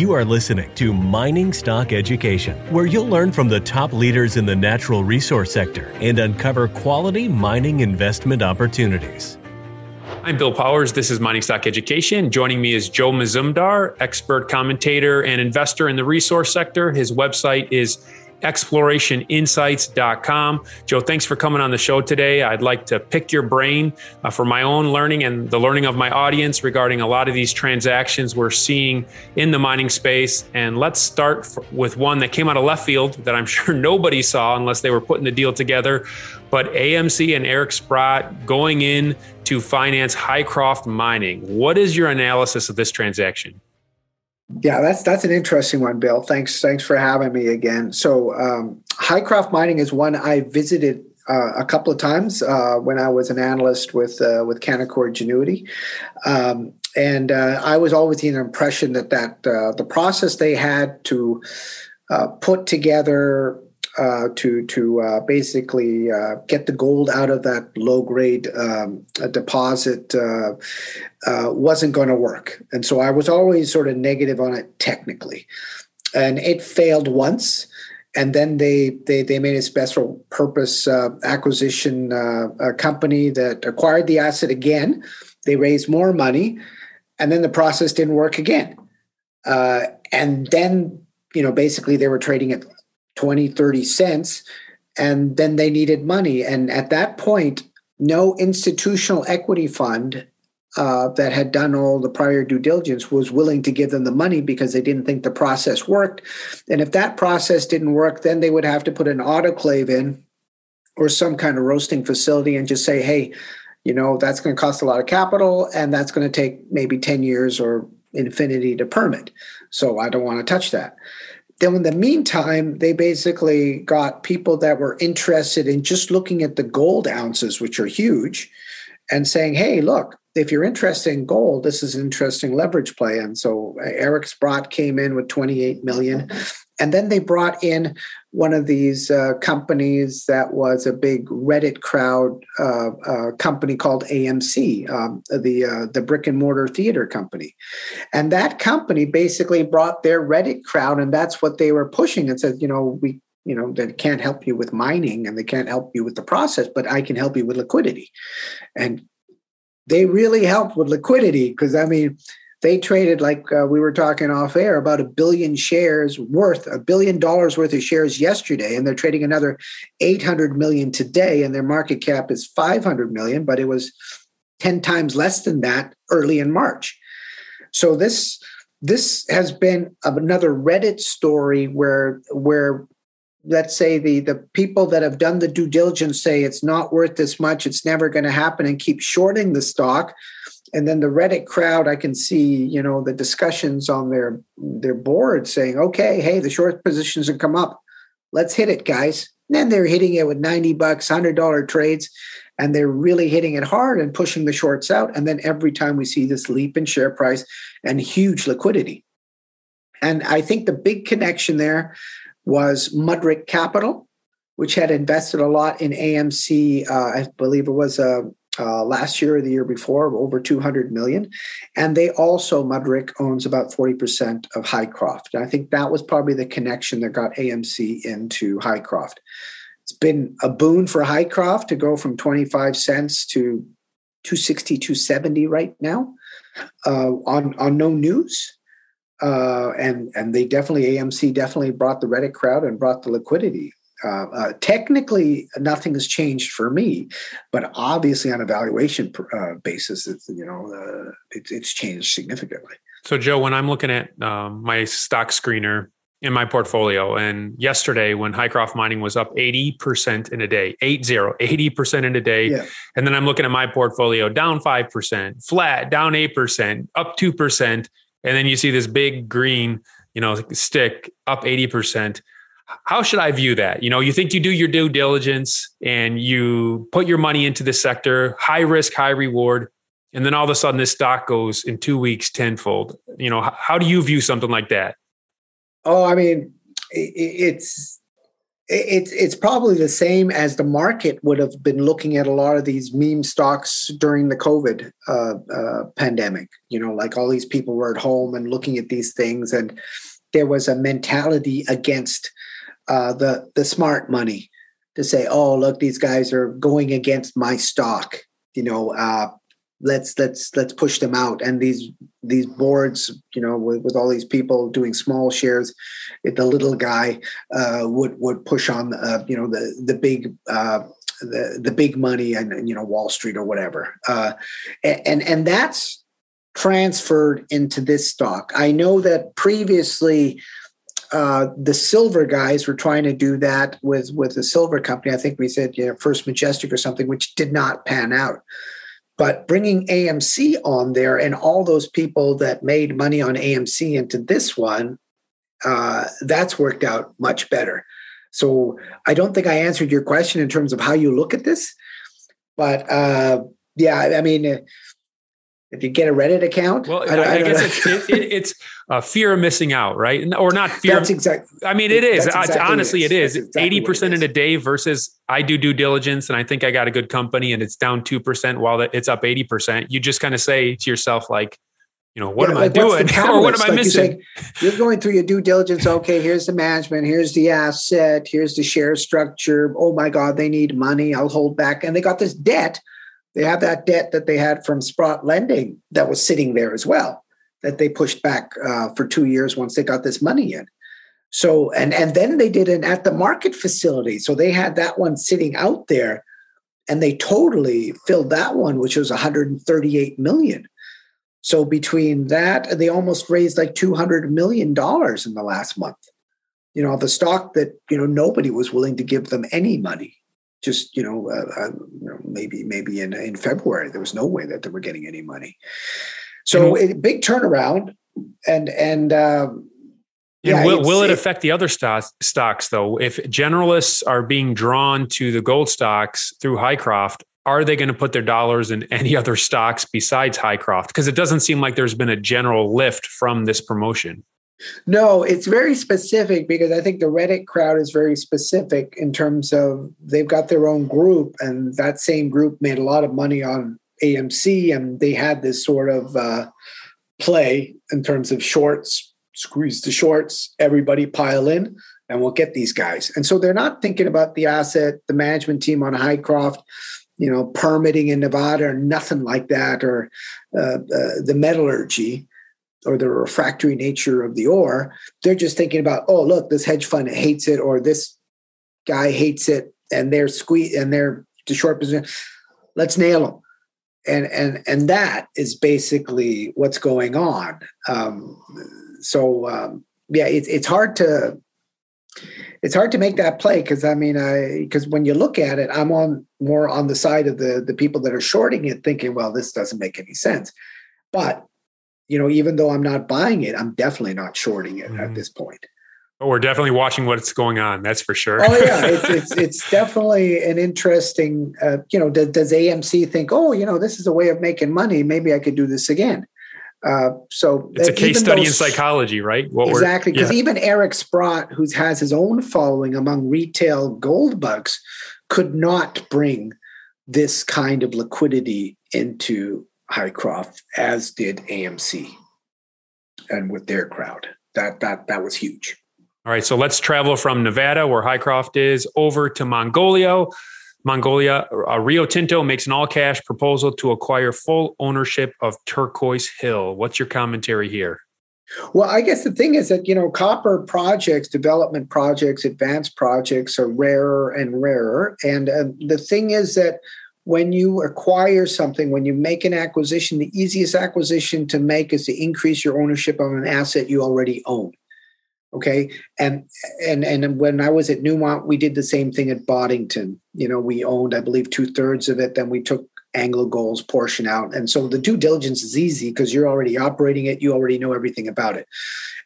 You are listening to Mining Stock Education, where you'll learn from the top leaders in the natural resource sector and uncover quality mining investment opportunities. I'm Bill Powers. This is Mining Stock Education. Joining me is Joe Mazumdar, expert commentator and investor in the resource sector. His website is explorationinsights.com. Joe, thanks for coming on the show today. I'd like to pick your brain uh, for my own learning and the learning of my audience regarding a lot of these transactions we're seeing in the mining space. And let's start with one that came out of left field that I'm sure nobody saw unless they were putting the deal together. But AMC and Eric Sprott going in to finance Hycroft Mining. What is your analysis of this transaction? Yeah, that's that's an interesting one, Bill. Thanks, thanks for having me again. So, um, Hycroft Mining is one I visited uh, a couple of times uh, when I was an analyst with uh, with Canaccord Genuity, um, and uh, I was always the impression that that uh, the process they had to uh, put together uh, to to uh, basically uh, get the gold out of that low grade um, deposit uh, uh, wasn't going to work, and so I was always sort of negative on it technically, and it failed once. And then they they, they made a special purpose uh, acquisition company that acquired the asset again. They raised more money, and then the process didn't work again. and then you know basically they were trading at 20, 30 cents. And then they needed money. And at that point, no institutional equity fund uh, that had done all the prior due diligence was willing to give them the money because they didn't think the process worked. And if that process didn't work, then they would have to put an autoclave in or some kind of roasting facility and just say, hey, you know, that's going to cost a lot of capital and that's going to take maybe 10 years or infinity to permit. So I don't want to touch that then in the meantime, they basically got people that were interested in just looking at the gold ounces, which are huge, and saying, hey, look, if you're interested in gold, this is an interesting leverage play. And so uh, Eric Sprott came in with 28 million. And then they brought in one of these uh, companies that was a big Reddit crowd uh, uh, company called AMC, um, the uh, the brick and mortar theater company, and that company basically brought their Reddit crowd, and that's what they were pushing and said, you know, we you know they can't help you with mining and they can't help you with the process, but I can help you with liquidity, and they really helped with liquidity because I mean they traded like uh, we were talking off air about a billion shares worth a billion dollars worth of shares yesterday and they're trading another 800 million today and their market cap is 500 million but it was 10 times less than that early in march. So this this has been another reddit story where where let's say the the people that have done the due diligence say it's not worth this much it's never going to happen and keep shorting the stock and then the Reddit crowd, I can see, you know, the discussions on their their board saying, okay, hey, the short positions have come up. Let's hit it, guys. And then they're hitting it with 90 bucks, $100 trades, and they're really hitting it hard and pushing the shorts out. And then every time we see this leap in share price and huge liquidity. And I think the big connection there was Mudrick Capital, which had invested a lot in AMC. Uh, I believe it was a uh, last year or the year before, over 200 million. And they also, Mudrick owns about 40% of Hycroft. And I think that was probably the connection that got AMC into Hycroft. It's been a boon for Hycroft to go from 25 cents to 260, 270 right now uh, on, on no news. Uh, and and they definitely AMC definitely brought the Reddit crowd and brought the liquidity. Uh, uh, technically, nothing has changed for me, but obviously on a valuation uh, basis, it's you know uh, it, it's changed significantly. So, Joe, when I'm looking at um, my stock screener in my portfolio, and yesterday when Hycroft Mining was up 80% in a day, 80, 80% in a day, yeah. and then I'm looking at my portfolio down 5%, flat, down 8%, up 2%, and then you see this big green, you know, stick up 80% how should I view that? You know, you think you do your due diligence and you put your money into the sector, high risk, high reward, and then all of a sudden this stock goes in two weeks tenfold. You know, how do you view something like that? Oh, I mean, it's it's it's probably the same as the market would have been looking at a lot of these meme stocks during the COVID uh, uh, pandemic. You know, like all these people were at home and looking at these things, and there was a mentality against uh, the the smart money to say, "Oh, look, these guys are going against my stock." You know, uh, let's let's let's push them out. And these these boards you know with, with all these people doing small shares the little guy uh, would would push on uh, you know the the big uh, the the big money and, and, you know Wall Street or whatever. Uh, and and that's transferred into this stock. I know that previously uh, the silver guys were trying to do that with with the silver company. I think we said you know First Majestic or something which did not pan out but bringing AMC on there and all those people that made money on AMC into this one, uh, that's worked out much better. So I don't think I answered your question in terms of how you look at this, but uh, yeah, I mean, if you get a Reddit account, well, I, I, I guess it's, it, it, it's a fear of missing out, right? Or not fear. That's exactly. I mean, it is. Exactly honestly, it is. Eighty exactly percent in a day versus I do due diligence and I think I got a good company and it's down two percent while it's up eighty percent. You just kind of say to yourself, like, you know, what yeah, am like I doing, or what am I missing? You're, you're going through your due diligence. Okay, here's the management. Here's the asset. Here's the share structure. Oh my God, they need money. I'll hold back, and they got this debt they have that debt that they had from Sprott lending that was sitting there as well, that they pushed back uh, for two years once they got this money in. So and and then they did an at the market facility. So they had that one sitting out there, and they totally filled that one, which was 138 million. So between that, they almost raised like 200 million dollars in the last month. You know, the stock that you know nobody was willing to give them any money just you know, uh, uh, you know, maybe maybe in in February there was no way that they were getting any money. So mm-hmm. it, big turnaround, and and. Um, yeah, will, will it, it affect the other stocks, stocks though? If generalists are being drawn to the gold stocks through Hycroft, are they going to put their dollars in any other stocks besides Hycroft? Because it doesn't seem like there's been a general lift from this promotion. No, it's very specific because I think the Reddit crowd is very specific in terms of they've got their own group, and that same group made a lot of money on AMC, and they had this sort of uh, play in terms of shorts, squeeze the shorts, everybody pile in, and we'll get these guys. And so they're not thinking about the asset, the management team on Hycroft, you know, permitting in Nevada or nothing like that, or uh, uh, the metallurgy or the refractory nature of the ore. They're just thinking about, oh, look, this hedge fund hates it, or this guy hates it, and they're squeeze and they're to short position. Let's nail them. And and and that is basically what's going on. Um, so um, yeah, it's it's hard to it's hard to make that play because I mean, I because when you look at it, I'm on more on the side of the the people that are shorting it, thinking, well, this doesn't make any sense. But you know, even though I'm not buying it, I'm definitely not shorting it mm-hmm. at this point. But we're definitely watching what's going on. That's for sure. oh yeah, it's, it's, it's definitely an interesting. Uh, you know, does, does, AMC think, oh, you know, this is a way of making money? Maybe I could do this again. Uh, so it's a case study in psychology, right? What exactly, because yeah. even Eric Sprott, who has his own following among retail gold bugs, could not bring this kind of liquidity into Hycroft, as did AMC, and with their crowd. That that that was huge. All right, so let's travel from Nevada, where Hycroft is, over to Mongolia. Mongolia, uh, Rio Tinto makes an all cash proposal to acquire full ownership of Turquoise Hill. What's your commentary here? Well, I guess the thing is that, you know, copper projects, development projects, advanced projects are rarer and rarer. And uh, the thing is that when you acquire something, when you make an acquisition, the easiest acquisition to make is to increase your ownership of an asset you already own. Okay. And and and when I was at Newmont, we did the same thing at Boddington. You know, we owned, I believe, two-thirds of it. Then we took Anglo Gold's portion out. And so the due diligence is easy because you're already operating it, you already know everything about it.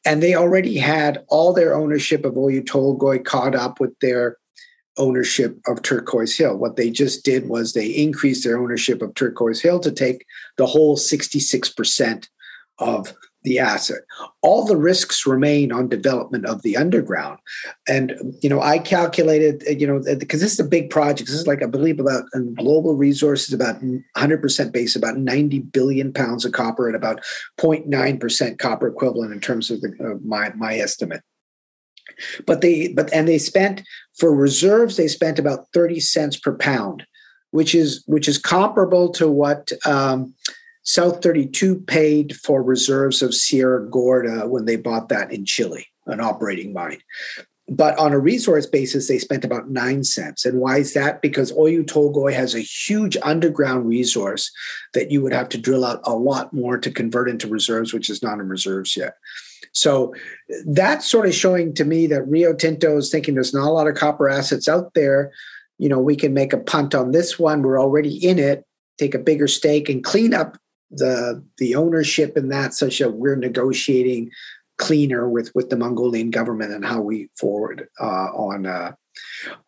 And they already had all their ownership of Oyu Tolgoi caught up with their ownership of Turquoise Hill. What they just did was they increased their ownership of Turquoise Hill to take the whole 66% of the asset. All the risks remain on development of the underground. And, you know, I calculated, you know, because this is a big project. This is like, I believe, about global resources, about 100% base, about 90 billion pounds of copper at about 0.9% copper equivalent in terms of the, uh, my, my estimate. But they, but, and they spent for reserves, they spent about 30 cents per pound, which is, which is comparable to what, um, South 32 paid for reserves of Sierra Gorda when they bought that in Chile, an operating mine. But on a resource basis, they spent about nine cents. And why is that? Because Oyu Tolgoi has a huge underground resource that you would have to drill out a lot more to convert into reserves, which is not in reserves yet. So that's sort of showing to me that Rio Tinto is thinking there's not a lot of copper assets out there. You know, we can make a punt on this one. We're already in it, take a bigger stake and clean up the the ownership in that such that we're negotiating cleaner with with the Mongolian government and how we forward uh, on uh,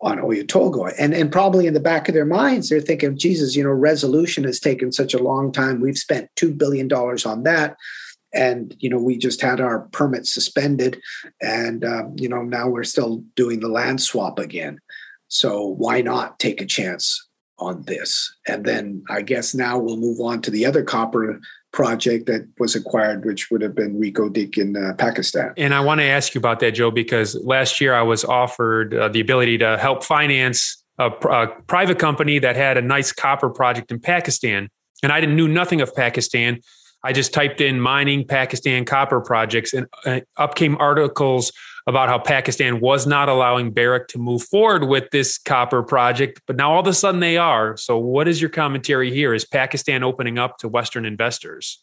on Oyu. And and probably in the back of their minds, they're thinking, Jesus, you know, resolution has taken such a long time. We've spent two billion dollars on that. And you know, we just had our permit suspended, and um, you know now we're still doing the land swap again. So why not take a chance on this. And then I guess now we'll move on to the other copper project that was acquired, which would have been Reko Diq in uh, Pakistan. And I want to ask you about that, Joe, because last year I was offered uh, the ability to help finance a, a, private company that had a nice copper project in Pakistan. And I didn't knew nothing of Pakistan. I just typed in mining Pakistan copper projects, and uh, up came articles about how Pakistan was not allowing Barrick to move forward with this copper project, but now all of a sudden they are. So, what is your commentary here? Is Pakistan opening up to Western investors?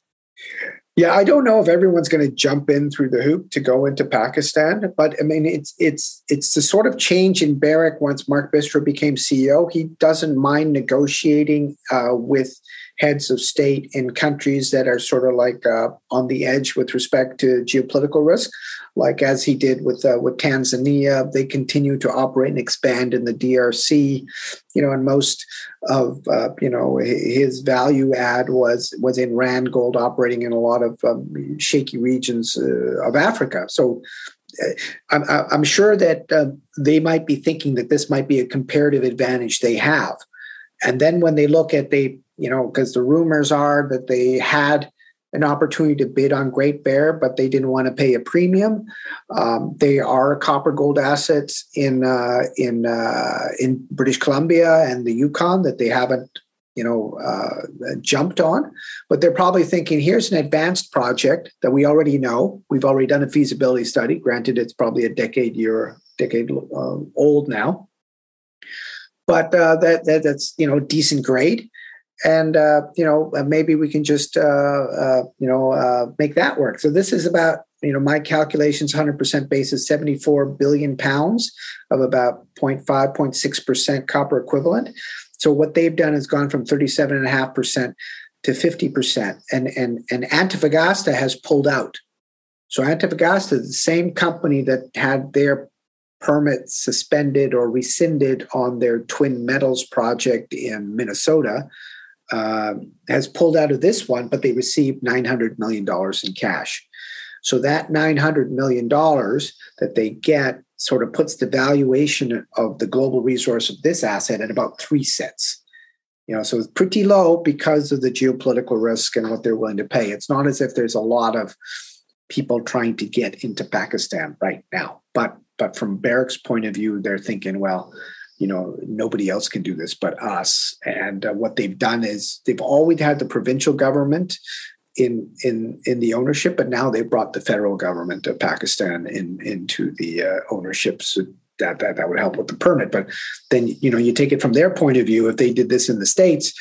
Yeah, I don't know if everyone's going to jump in through the hoop to go into Pakistan, but I mean, it's it's it's the sort of change in Barrick once Mark Bristow became CEO. He doesn't mind negotiating uh, with heads of state in countries that are sort of like uh, on the edge with respect to geopolitical risk like as he did with uh, with Tanzania. They continue to operate and expand in the DRC. You know, and most of uh, you know his value add was was in Randgold, operating in a lot of um, shaky regions uh, of Africa. So. Uh, I'm, I'm sure that uh, they might be thinking that this might be a comparative advantage they have. And then when they look at they, you know, because the rumors are that they had an opportunity to bid on Great Bear, but they didn't want to pay a premium. Um, they are copper gold assets in uh, in uh, in British Columbia and the Yukon that they haven't you know uh, jumped on, but they're probably thinking here's an advanced project that we already know. We've already done a feasibility study. Granted, it's probably a decade year decade uh, old now, but uh, that, that that's you know decent grade and uh, you know uh, maybe we can just uh, uh, you know uh, make that work. So this is about you know my calculations, hundred percent basis, seventy four billion pounds of about 0.5, 0.6 percent copper equivalent. So what they've done is gone from thirty seven and a half percent to fifty percent, and and and Antofagasta has pulled out. So Antofagasta the same company that had their permit suspended or rescinded on their Twin Metals project in Minnesota uh, has pulled out of this one, but they received $900 million in cash. So that $900 million that they get sort of puts the valuation of the global resource of this asset at about three cents. You know, so it's pretty low because of the geopolitical risk and what they're willing to pay. It's not as if there's a lot of people trying to get into Pakistan right now. But but from Barrick's point of view, they're thinking, well, you know nobody else can do this but us. And uh, what they've done is they've always had the provincial government in in in the ownership but now they brought the federal government of pakistan in into the uh, ownership. So that, that that would help with the permit. But then you know you take it from their point of view if they did this in the states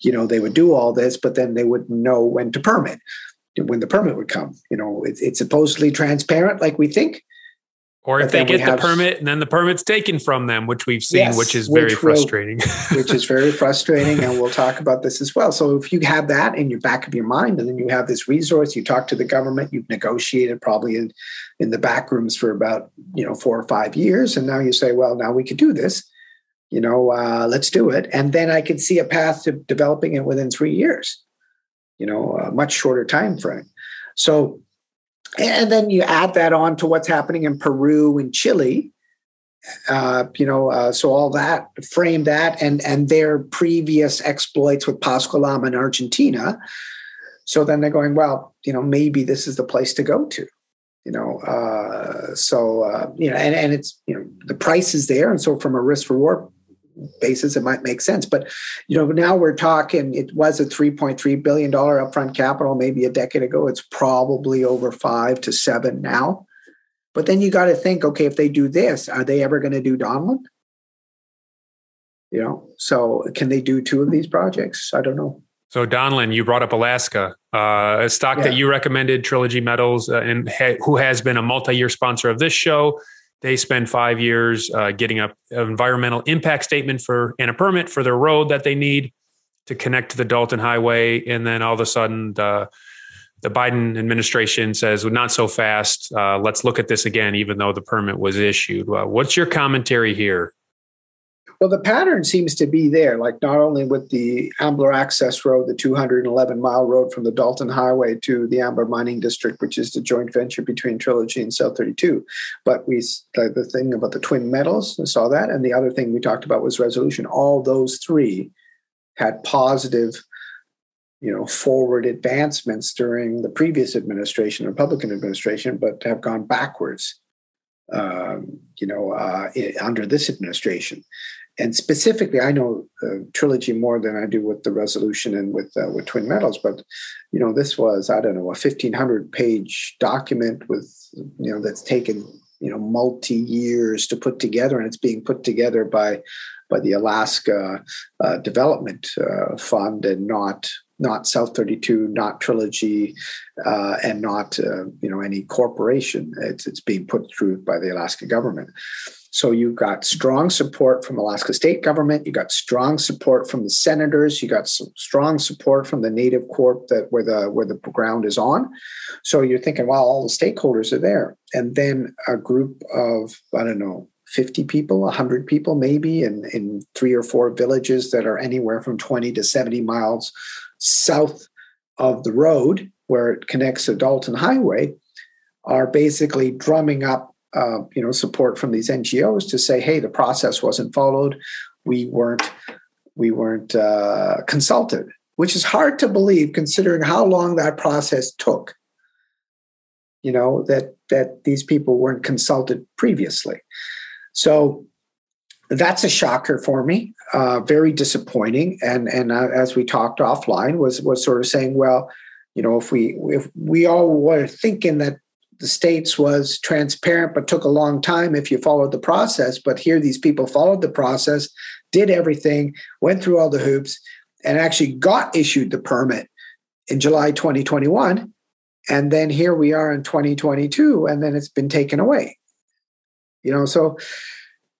you know they would do all this but then they wouldn't know when to permit when the permit would come. You know it's, it's supposedly transparent like we think or if they get the permit and then the permit's taken from them, which we've seen, yes, which is very frustrating. which is very frustrating. And we'll talk about this as well. So if you have that in your back of your mind and then you have this resource, you talk to the government, you've negotiated probably in, in the back rooms for about, you know, four or five years. And now you say, well, now we could do this, you know, uh, let's do it. And then I can see a path to developing it within three years, you know, a much shorter time frame. So and then you add that on to what's happening in Peru and Chile. Uh, you know, uh, so all that frame that and and their previous exploits with Pascua-Lama in Argentina. So then they're going, well, you know, maybe this is the place to go to. You know, uh, so uh, you know, and and it's you know the price is there, and so from a risk reward basis, it might make sense. But you know, now we're talking. It was a three point three billion dollar upfront capital maybe a decade ago. It's probably over five to seven now. But then you got to think, okay, if they do this, are they ever going to do Donlin? You know, so can they do two of these projects? I don't know. So Donlin, you brought up Alaska, uh, a stock yeah. that you recommended, Trilogy Metals, uh, and ha- who has been a multi-year sponsor of this show. They spend five years uh, getting an environmental impact statement for and a permit for their road that they need to connect to the Dalton Highway, and then all of a sudden the the Biden administration says, well, "Not so fast. Uh, let's look at this again," even though the permit was issued. Uh, what's your commentary here? Well, the pattern seems to be there, like not only with the Ambler Access Road, the 211 mile road from the Dalton Highway to the Ambler Mining District, which is the joint venture between Trilogy and South 32. But we, the, the thing about the twin metals, I saw that. And the other thing we talked about was resolution. All those three had positive you know forward advancements during the previous administration republican administration but have gone backwards um, you know uh, under this administration and specifically, I know uh, trilogy more than I do with the resolution and with uh, with twin metals. But you know, this was I don't know a fifteen hundred page document with you know that's taken you know multi years to put together, and it's being put together by by the Alaska uh, Development uh, Fund and not not South 32, not Trilogy, uh, and not uh, you know any corporation. It's it's being put through by the Alaska government. So you got strong support from Alaska state government. You got strong support from the senators. You got strong support from the native corp that where the where the ground is on. So you're thinking, well, all the stakeholders are there, and then a group of I don't know. 50 people, 100 people, maybe in, in three or four villages that are anywhere from 20 to 70 miles south of the road where it connects the Dalton Highway, are basically drumming up uh, you know support from these NGOs to say, hey, the process wasn't followed, we weren't we weren't uh, consulted, which is hard to believe considering how long that process took. You know that that these people weren't consulted previously, so that's a shocker for me. Uh, very disappointing, and and uh, as we talked offline, was was sort of saying, well, you know, if we if we all were thinking that the states was transparent but took a long time if you followed the process. But here these people followed the process did everything went through all the hoops and actually got issued the permit in july 2021 and then here we are in 2022 and then it's been taken away. You know so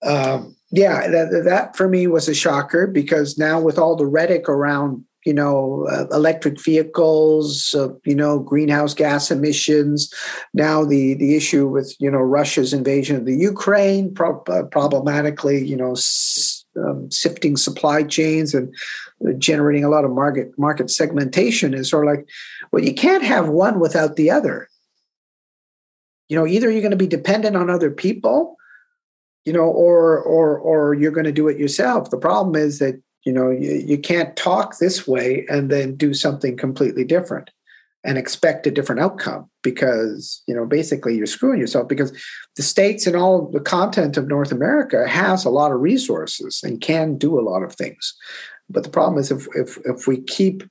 um, yeah that, that for me was a shocker because now with all the rhetoric around you know, uh, electric vehicles, uh, you know, greenhouse gas emissions. Now the the issue with you know Russia's invasion of the Ukraine, pro- uh, problematically, you know, s- um, sifting supply chains and uh, generating a lot of market market segmentation is sort of like, well, you can't have one without the other. You know, either you're going to be dependent on other people, you know, or or or you're going to do it yourself. The problem is that you know, you, you can't talk this way and then do something completely different and expect a different outcome because, you know, basically you're screwing yourself because the states and all the content of North America has a lot of resources and can do a lot of things. But the problem is if if if we keep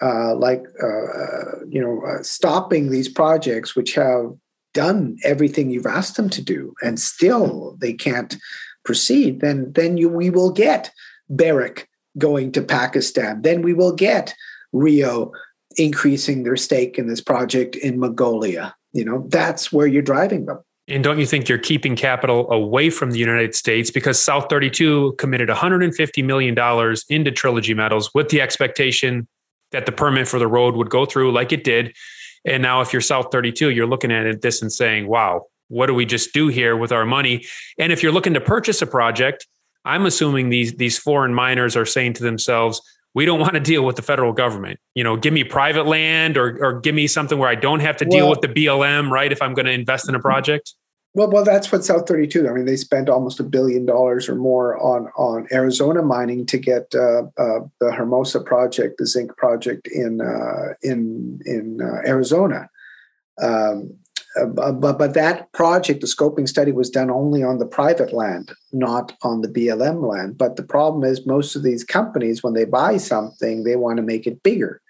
uh, like uh, you know uh, stopping these projects which have done everything you've asked them to do and still they can't proceed, then then you we will get Barrick going to Pakistan. Then we will get Rio increasing their stake in this project in Mongolia. You know, that's where you're driving them. And don't you think you're keeping capital away from the United States because South 32 committed $150 million into Trilogy Metals with the expectation that the permit for the road would go through like it did. And now, if you're South 32, you're looking at this and saying, wow, what do we just do here with our money? And if you're looking to purchase a project, I'm assuming these these foreign miners are saying to themselves, we don't want to deal with the federal government. You know, give me private land or or give me something where I don't have to deal with the BLM, right? If I'm going to invest in a project. Well, well, that's what South 32. I mean, they spent almost a billion dollars or more on on Arizona mining to get uh, uh, the Hermosa project, the zinc project in uh, in in uh, Arizona. Um, uh, but but that project, the scoping study, was done only on the private land, not on the BLM land. But the problem is, most of these companies, when they buy something, they want to make it bigger.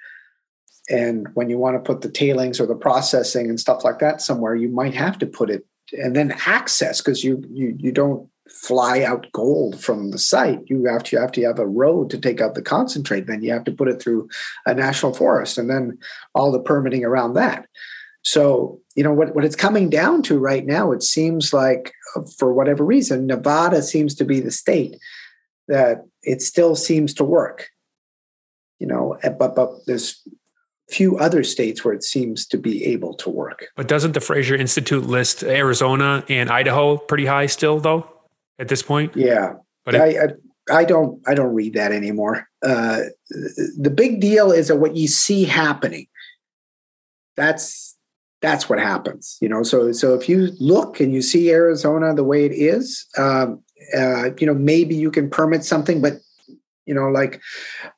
And when you want to put the tailings or the processing and stuff like that somewhere, you might have to put it and then access because you you you don't fly out gold from the site. You have to you have to have a road to take out the concentrate. Then you have to put it through a national forest, and then all the permitting around that. So you know what what it's coming down to right now. It seems like uh, for whatever reason, Nevada seems to be the state that it still seems to work. You know, but but there's few other states where it seems to be able to work. But doesn't the Fraser Institute list Arizona and Idaho pretty high still, though, at this point? Yeah, but I, it, I, I, don't I don't read that anymore. Uh, the big deal is that what you see happening. That's that's what happens, you know. So so if you look and you see Arizona the way it is, um, uh, you know maybe you can permit something, but you know, like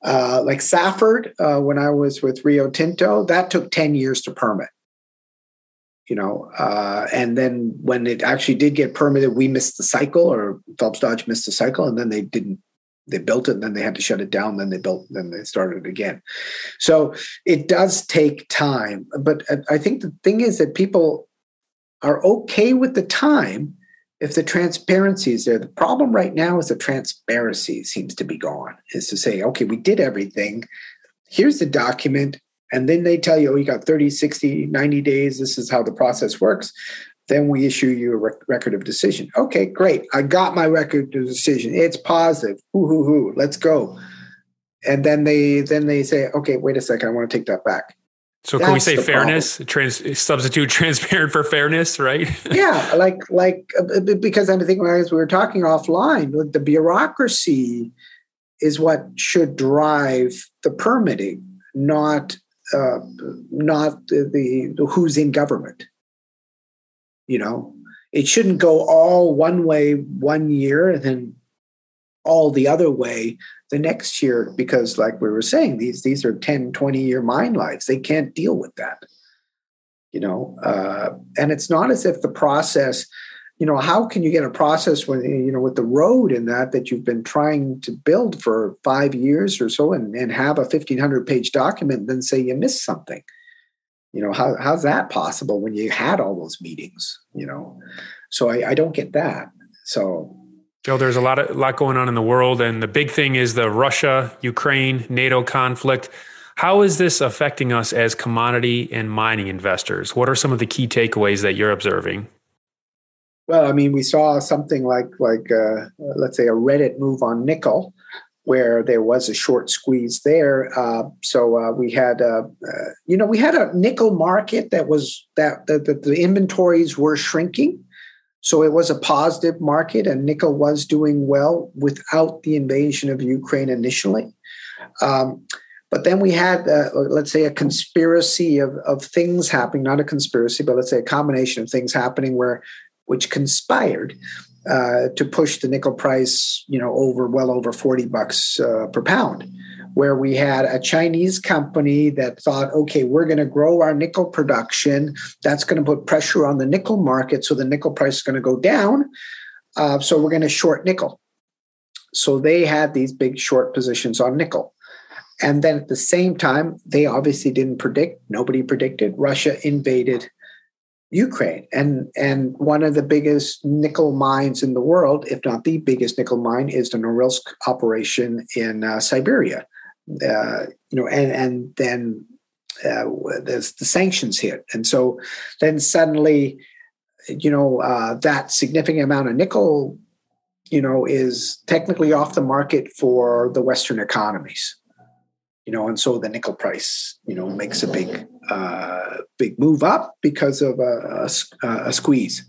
uh, like Safford uh, when I was with Rio Tinto, that took ten years to permit. You know, uh, and then when it actually did get permitted, we missed the cycle, or Phelps Dodge missed the cycle, and then they didn't. They built it, and then they had to shut it down. Then they built, then they started again. So it does take time, but I think the thing is that people are okay with the time if the transparency is there, the problem right now is the transparency seems to be gone. Is to say, okay, we did everything. Here's the document. And then they tell you, oh, you got 30, 60, 90 days. This is how the process works. Then we issue you a rec- record of decision. Okay, great. I got my record of decision. It's positive. Hoo hoo hoo. Let's go. And then they then they say, okay, wait a second. I want to take that back. So can we say fairness? Trans, substitute transparent for fairness, right? yeah, like like uh, because I'm thinking as we were talking offline, the bureaucracy is what should drive the permitting, not uh, not the, the who's in government. You know, it shouldn't go all one way one year and then all the other way the next year because like we were saying these these are 10 20 year mine lives. They can't deal with that you know uh, and it's not as if the process you know how can you get a process when you know with the road in that that you've been trying to build for five years or so and, and have a 1500 page document and then say you missed something you know how, how's that possible when you had all those meetings you know so I, I don't get that so Joe, there's a lot of a lot going on in the world, and the big thing is the Russia Ukraine NATO conflict. How is this affecting us as commodity and mining investors? What are some of the key takeaways that you're observing? Well, I mean, we saw something like like uh, let's say a Reddit move on nickel, where there was a short squeeze there. Uh, so uh, we had, uh, uh you know, we had a nickel market that was that the inventories were shrinking so it was a positive market, and nickel was doing well without the invasion of Ukraine initially. Um, but then we had, uh, let's say, a conspiracy of, of things happening, not a conspiracy, but let's say a combination of things happening where, which conspired uh, to push the nickel price, you know, over well over 40 bucks uh, per pound where we had a Chinese company that thought, okay, we're going to grow our nickel production. That's going to put pressure on the nickel market. So the nickel price is going to go down. Uh, so we're going to short nickel. So they had these big short positions on nickel. And then at the same time, they obviously didn't predict, nobody predicted, Russia invaded Ukraine. And, and one of the biggest nickel mines in the world, if not the biggest nickel mine, is the Norilsk operation in uh, Siberia. Uh, you know, and and then uh, there's the sanctions hit, and so then suddenly, you know, uh, that significant amount of nickel, you know, is technically off the market for the Western economies, you know, and so the nickel price, you know, makes a big uh, big move up because of a, a, a squeeze.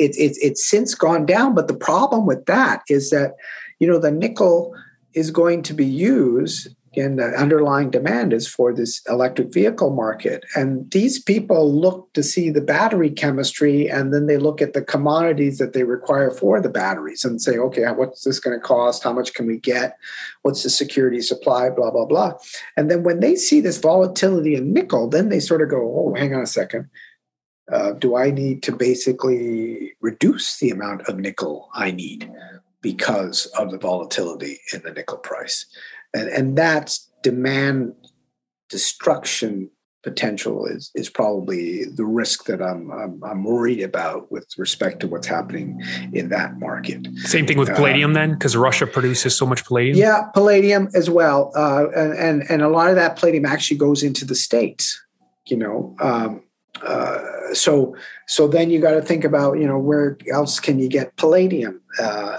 It's it's it's since gone down, but the problem with that is that, you know, the nickel is going to be used and the underlying demand is for this electric vehicle market. And these people look to see the battery chemistry and then they look at the commodities that they require for the batteries and say, okay, what's this going to cost? How much can we get? What's the security supply? Blah, blah, blah. And then when they see this volatility in nickel, then they sort of go, oh, hang on a second. Uh, do I need to basically reduce the amount of nickel I need because of the volatility in the nickel price? And and that's demand destruction potential is is probably the risk that I'm, I'm, I'm worried about with respect to what's happening in that market. Same thing with uh, palladium, then, because Russia produces so much palladium. Yeah, palladium as well, uh, and, and and a lot of that palladium actually goes into the states. You know, um, uh, so so then you got to think about you know where else can you get palladium? Uh,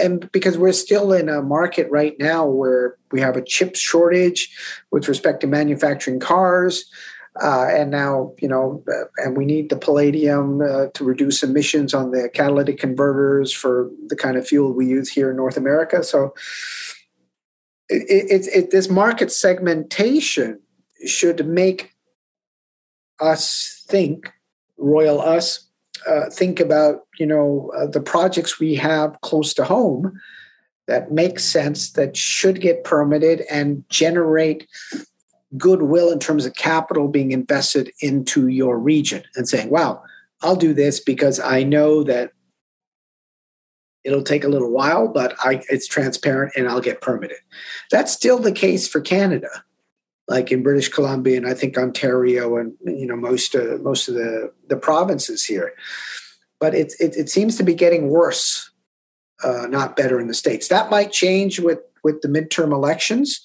and because we're still in a market right now where we have a chip shortage with respect to manufacturing cars uh, and now you know uh, and we need the palladium uh, to reduce emissions on the catalytic converters for the kind of fuel we use here in north america. So it's it, it, this market segmentation should make us think, royal us, uh, think about you know uh, the projects we have close to home that make sense that should get permitted and generate goodwill in terms of capital being invested into your region and saying wow i'll do this because i know that it'll take a little while but I, it's transparent and i'll get permitted. That's still the case for canada like in British Columbia and I think Ontario and you know most of most of the the provinces here. But it it, it seems to be getting worse, uh, not better in the states. That might change with with the midterm elections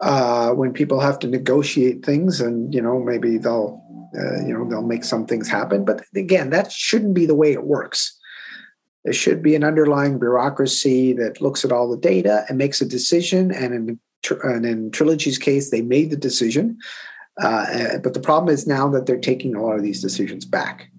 uh, when people have to negotiate things, and you know maybe they'll uh, you know they'll make some things happen. But again, that shouldn't be the way it works. There should be an underlying bureaucracy that looks at all the data and makes a decision, and and in Trilogy's case, they made the decision. Uh, eh, but the problem is now that they're taking a lot of these decisions back.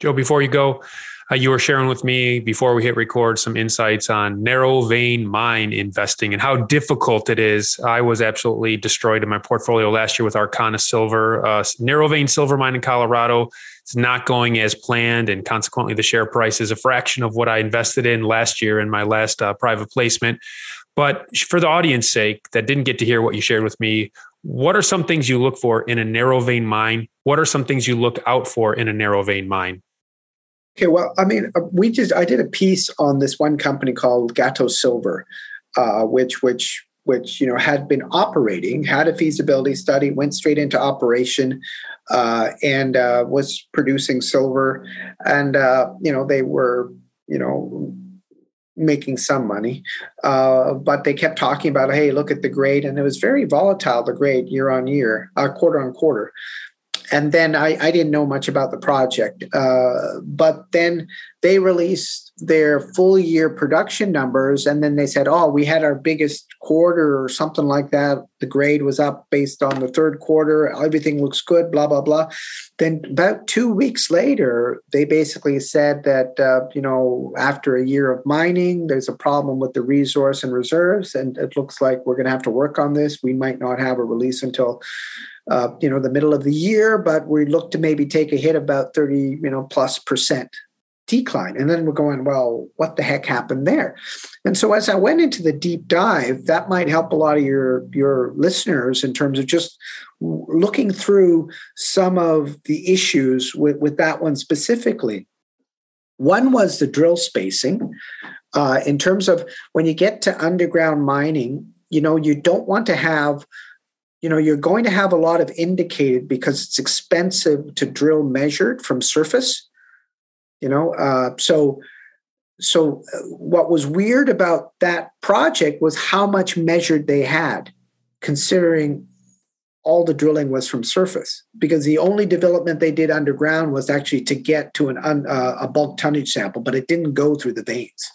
Joe, before you go, uh, you were sharing with me before we hit record some insights on narrow vein mine investing and how difficult it is. I was absolutely destroyed in my portfolio last year with Aurcana Silver, uh, narrow vein silver mine in Colorado. It's not going as planned, and consequently, the share price is a fraction of what I invested in last year in my last uh, private placement. But for the audience sake that didn't get to hear what you shared with me, what are some things you look for in a narrow vein mine? What are some things you look out for in a narrow vein mine? Okay, well, I mean, uh, we just I did a piece on this one company called Gatos Silver, uh, which which which you know had been operating, had a feasibility study, went straight into operation, uh, and uh, was producing silver, and uh, you know they were you know making some money. Uh, but they kept talking about, hey, look at the grade. And it was very volatile, the grade year on year, uh, quarter on quarter and then I, I, didn't know much about the project. Uh, but then they released their full year production numbers, and then they said, "Oh, we had our biggest quarter or something like that. The grade was up based on the third quarter. Everything looks good." Blah blah blah. Then about two weeks later, they basically said that uh, you know after a year of mining, there's a problem with the resource and reserves, and it looks like we're going to have to work on this. We might not have a release until uh, you know, the middle of the year, but we look to maybe take a hit about 30, you know, plus percent decline. And then we're going, well, what the heck happened there? And so as I went into the deep dive, that might help a lot of your your listeners in terms of just looking through some of the issues with, with that one specifically. One was the drill spacing. Uh, in terms of when you get to underground mining, you know, you don't want to have you know you're going to have a lot of indicated because it's expensive to drill measured from surface you know uh, so so uh, what was weird about that project was how much measured they had considering all the drilling was from surface because the only development they did underground was actually to get to an un, uh, a bulk tonnage sample but it didn't go through the veins.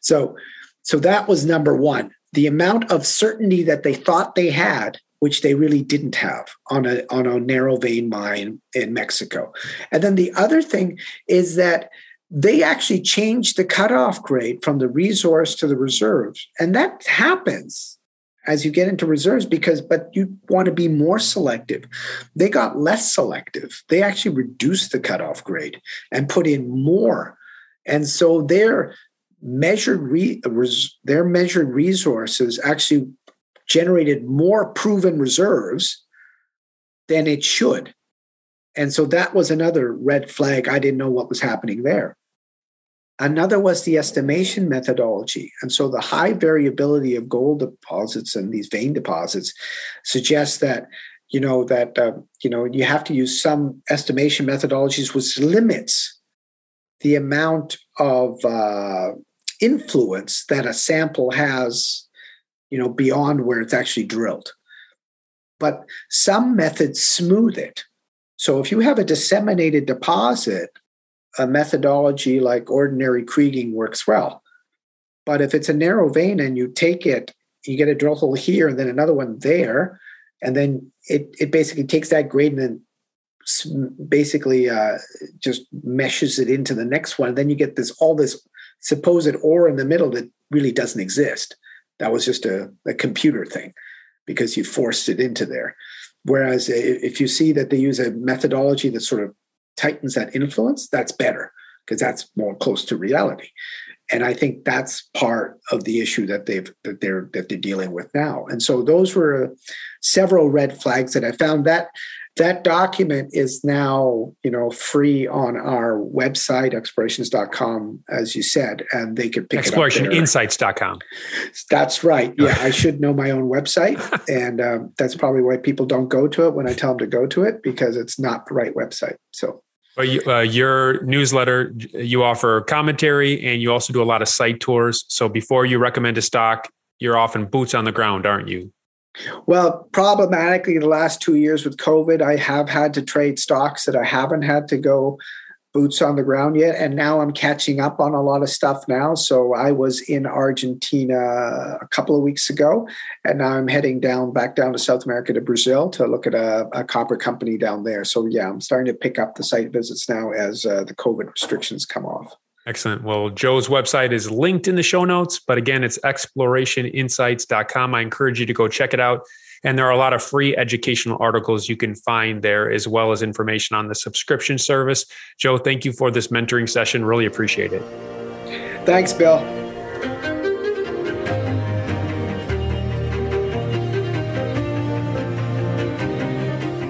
So so that was number one. The amount of certainty that they thought they had which they really didn't have on a on a narrow vein mine in Mexico. And then the other thing is that they actually changed the cutoff grade from the resource to the reserves. And that happens as you get into reserves because, but you want to be more selective. They got less selective. They actually reduced the cutoff grade and put in more. And so their measured re, their measured resources actually generated more proven reserves than it should. And so that was another red flag. I didn't know what was happening there. Another was the estimation methodology. And so the high variability of gold deposits and these vein deposits suggests that, you know, that, uh, you know, you have to use some estimation methodologies which limits the amount of uh, influence that a sample has, you know, beyond where it's actually drilled. But some methods smooth it. So if you have a disseminated deposit, a methodology like ordinary kriging works well. But if it's a narrow vein and you take it, you get a drill hole here and then another one there, and then it, it basically takes that grade and then basically uh, just meshes it into the next one. Then you get this all this supposed ore in the middle that really doesn't exist. That was just a, a computer thing because you forced it into there. Whereas if you see that they use a methodology that sort of tightens that influence, that's better because that's more close to reality. And I think that's part of the issue that they've that they're that they're dealing with now. And so those were several red flags that I found that that document is now you know free on our website explorations.com as you said and they could pick up explorationinsights.com that's right. Yeah i should know my own website and um, that's probably why people don't go to it when i tell them to go to it because it's not the right website so. Uh, your newsletter, you offer commentary and you also do a lot of site tours. So before you recommend a stock, you're often boots on the ground, aren't you? Well, problematically, the last two years with COVID, I have had to trade stocks that I haven't had to go boots on the ground yet. And now I'm catching up on a lot of stuff now. So I was in Argentina a couple of weeks ago, and now I'm heading down back down to South America to Brazil to look at a, a copper company down there. So yeah, I'm starting to pick up the site visits now as uh, the COVID restrictions come off. Excellent. Well, Joe's website is linked in the show notes, but again, it's explorationinsights.com. I encourage you to go check it out. And there are a lot of free educational articles you can find there, as well as information on the subscription service. Joe, thank you for this mentoring session. Really appreciate it. Thanks, Bill.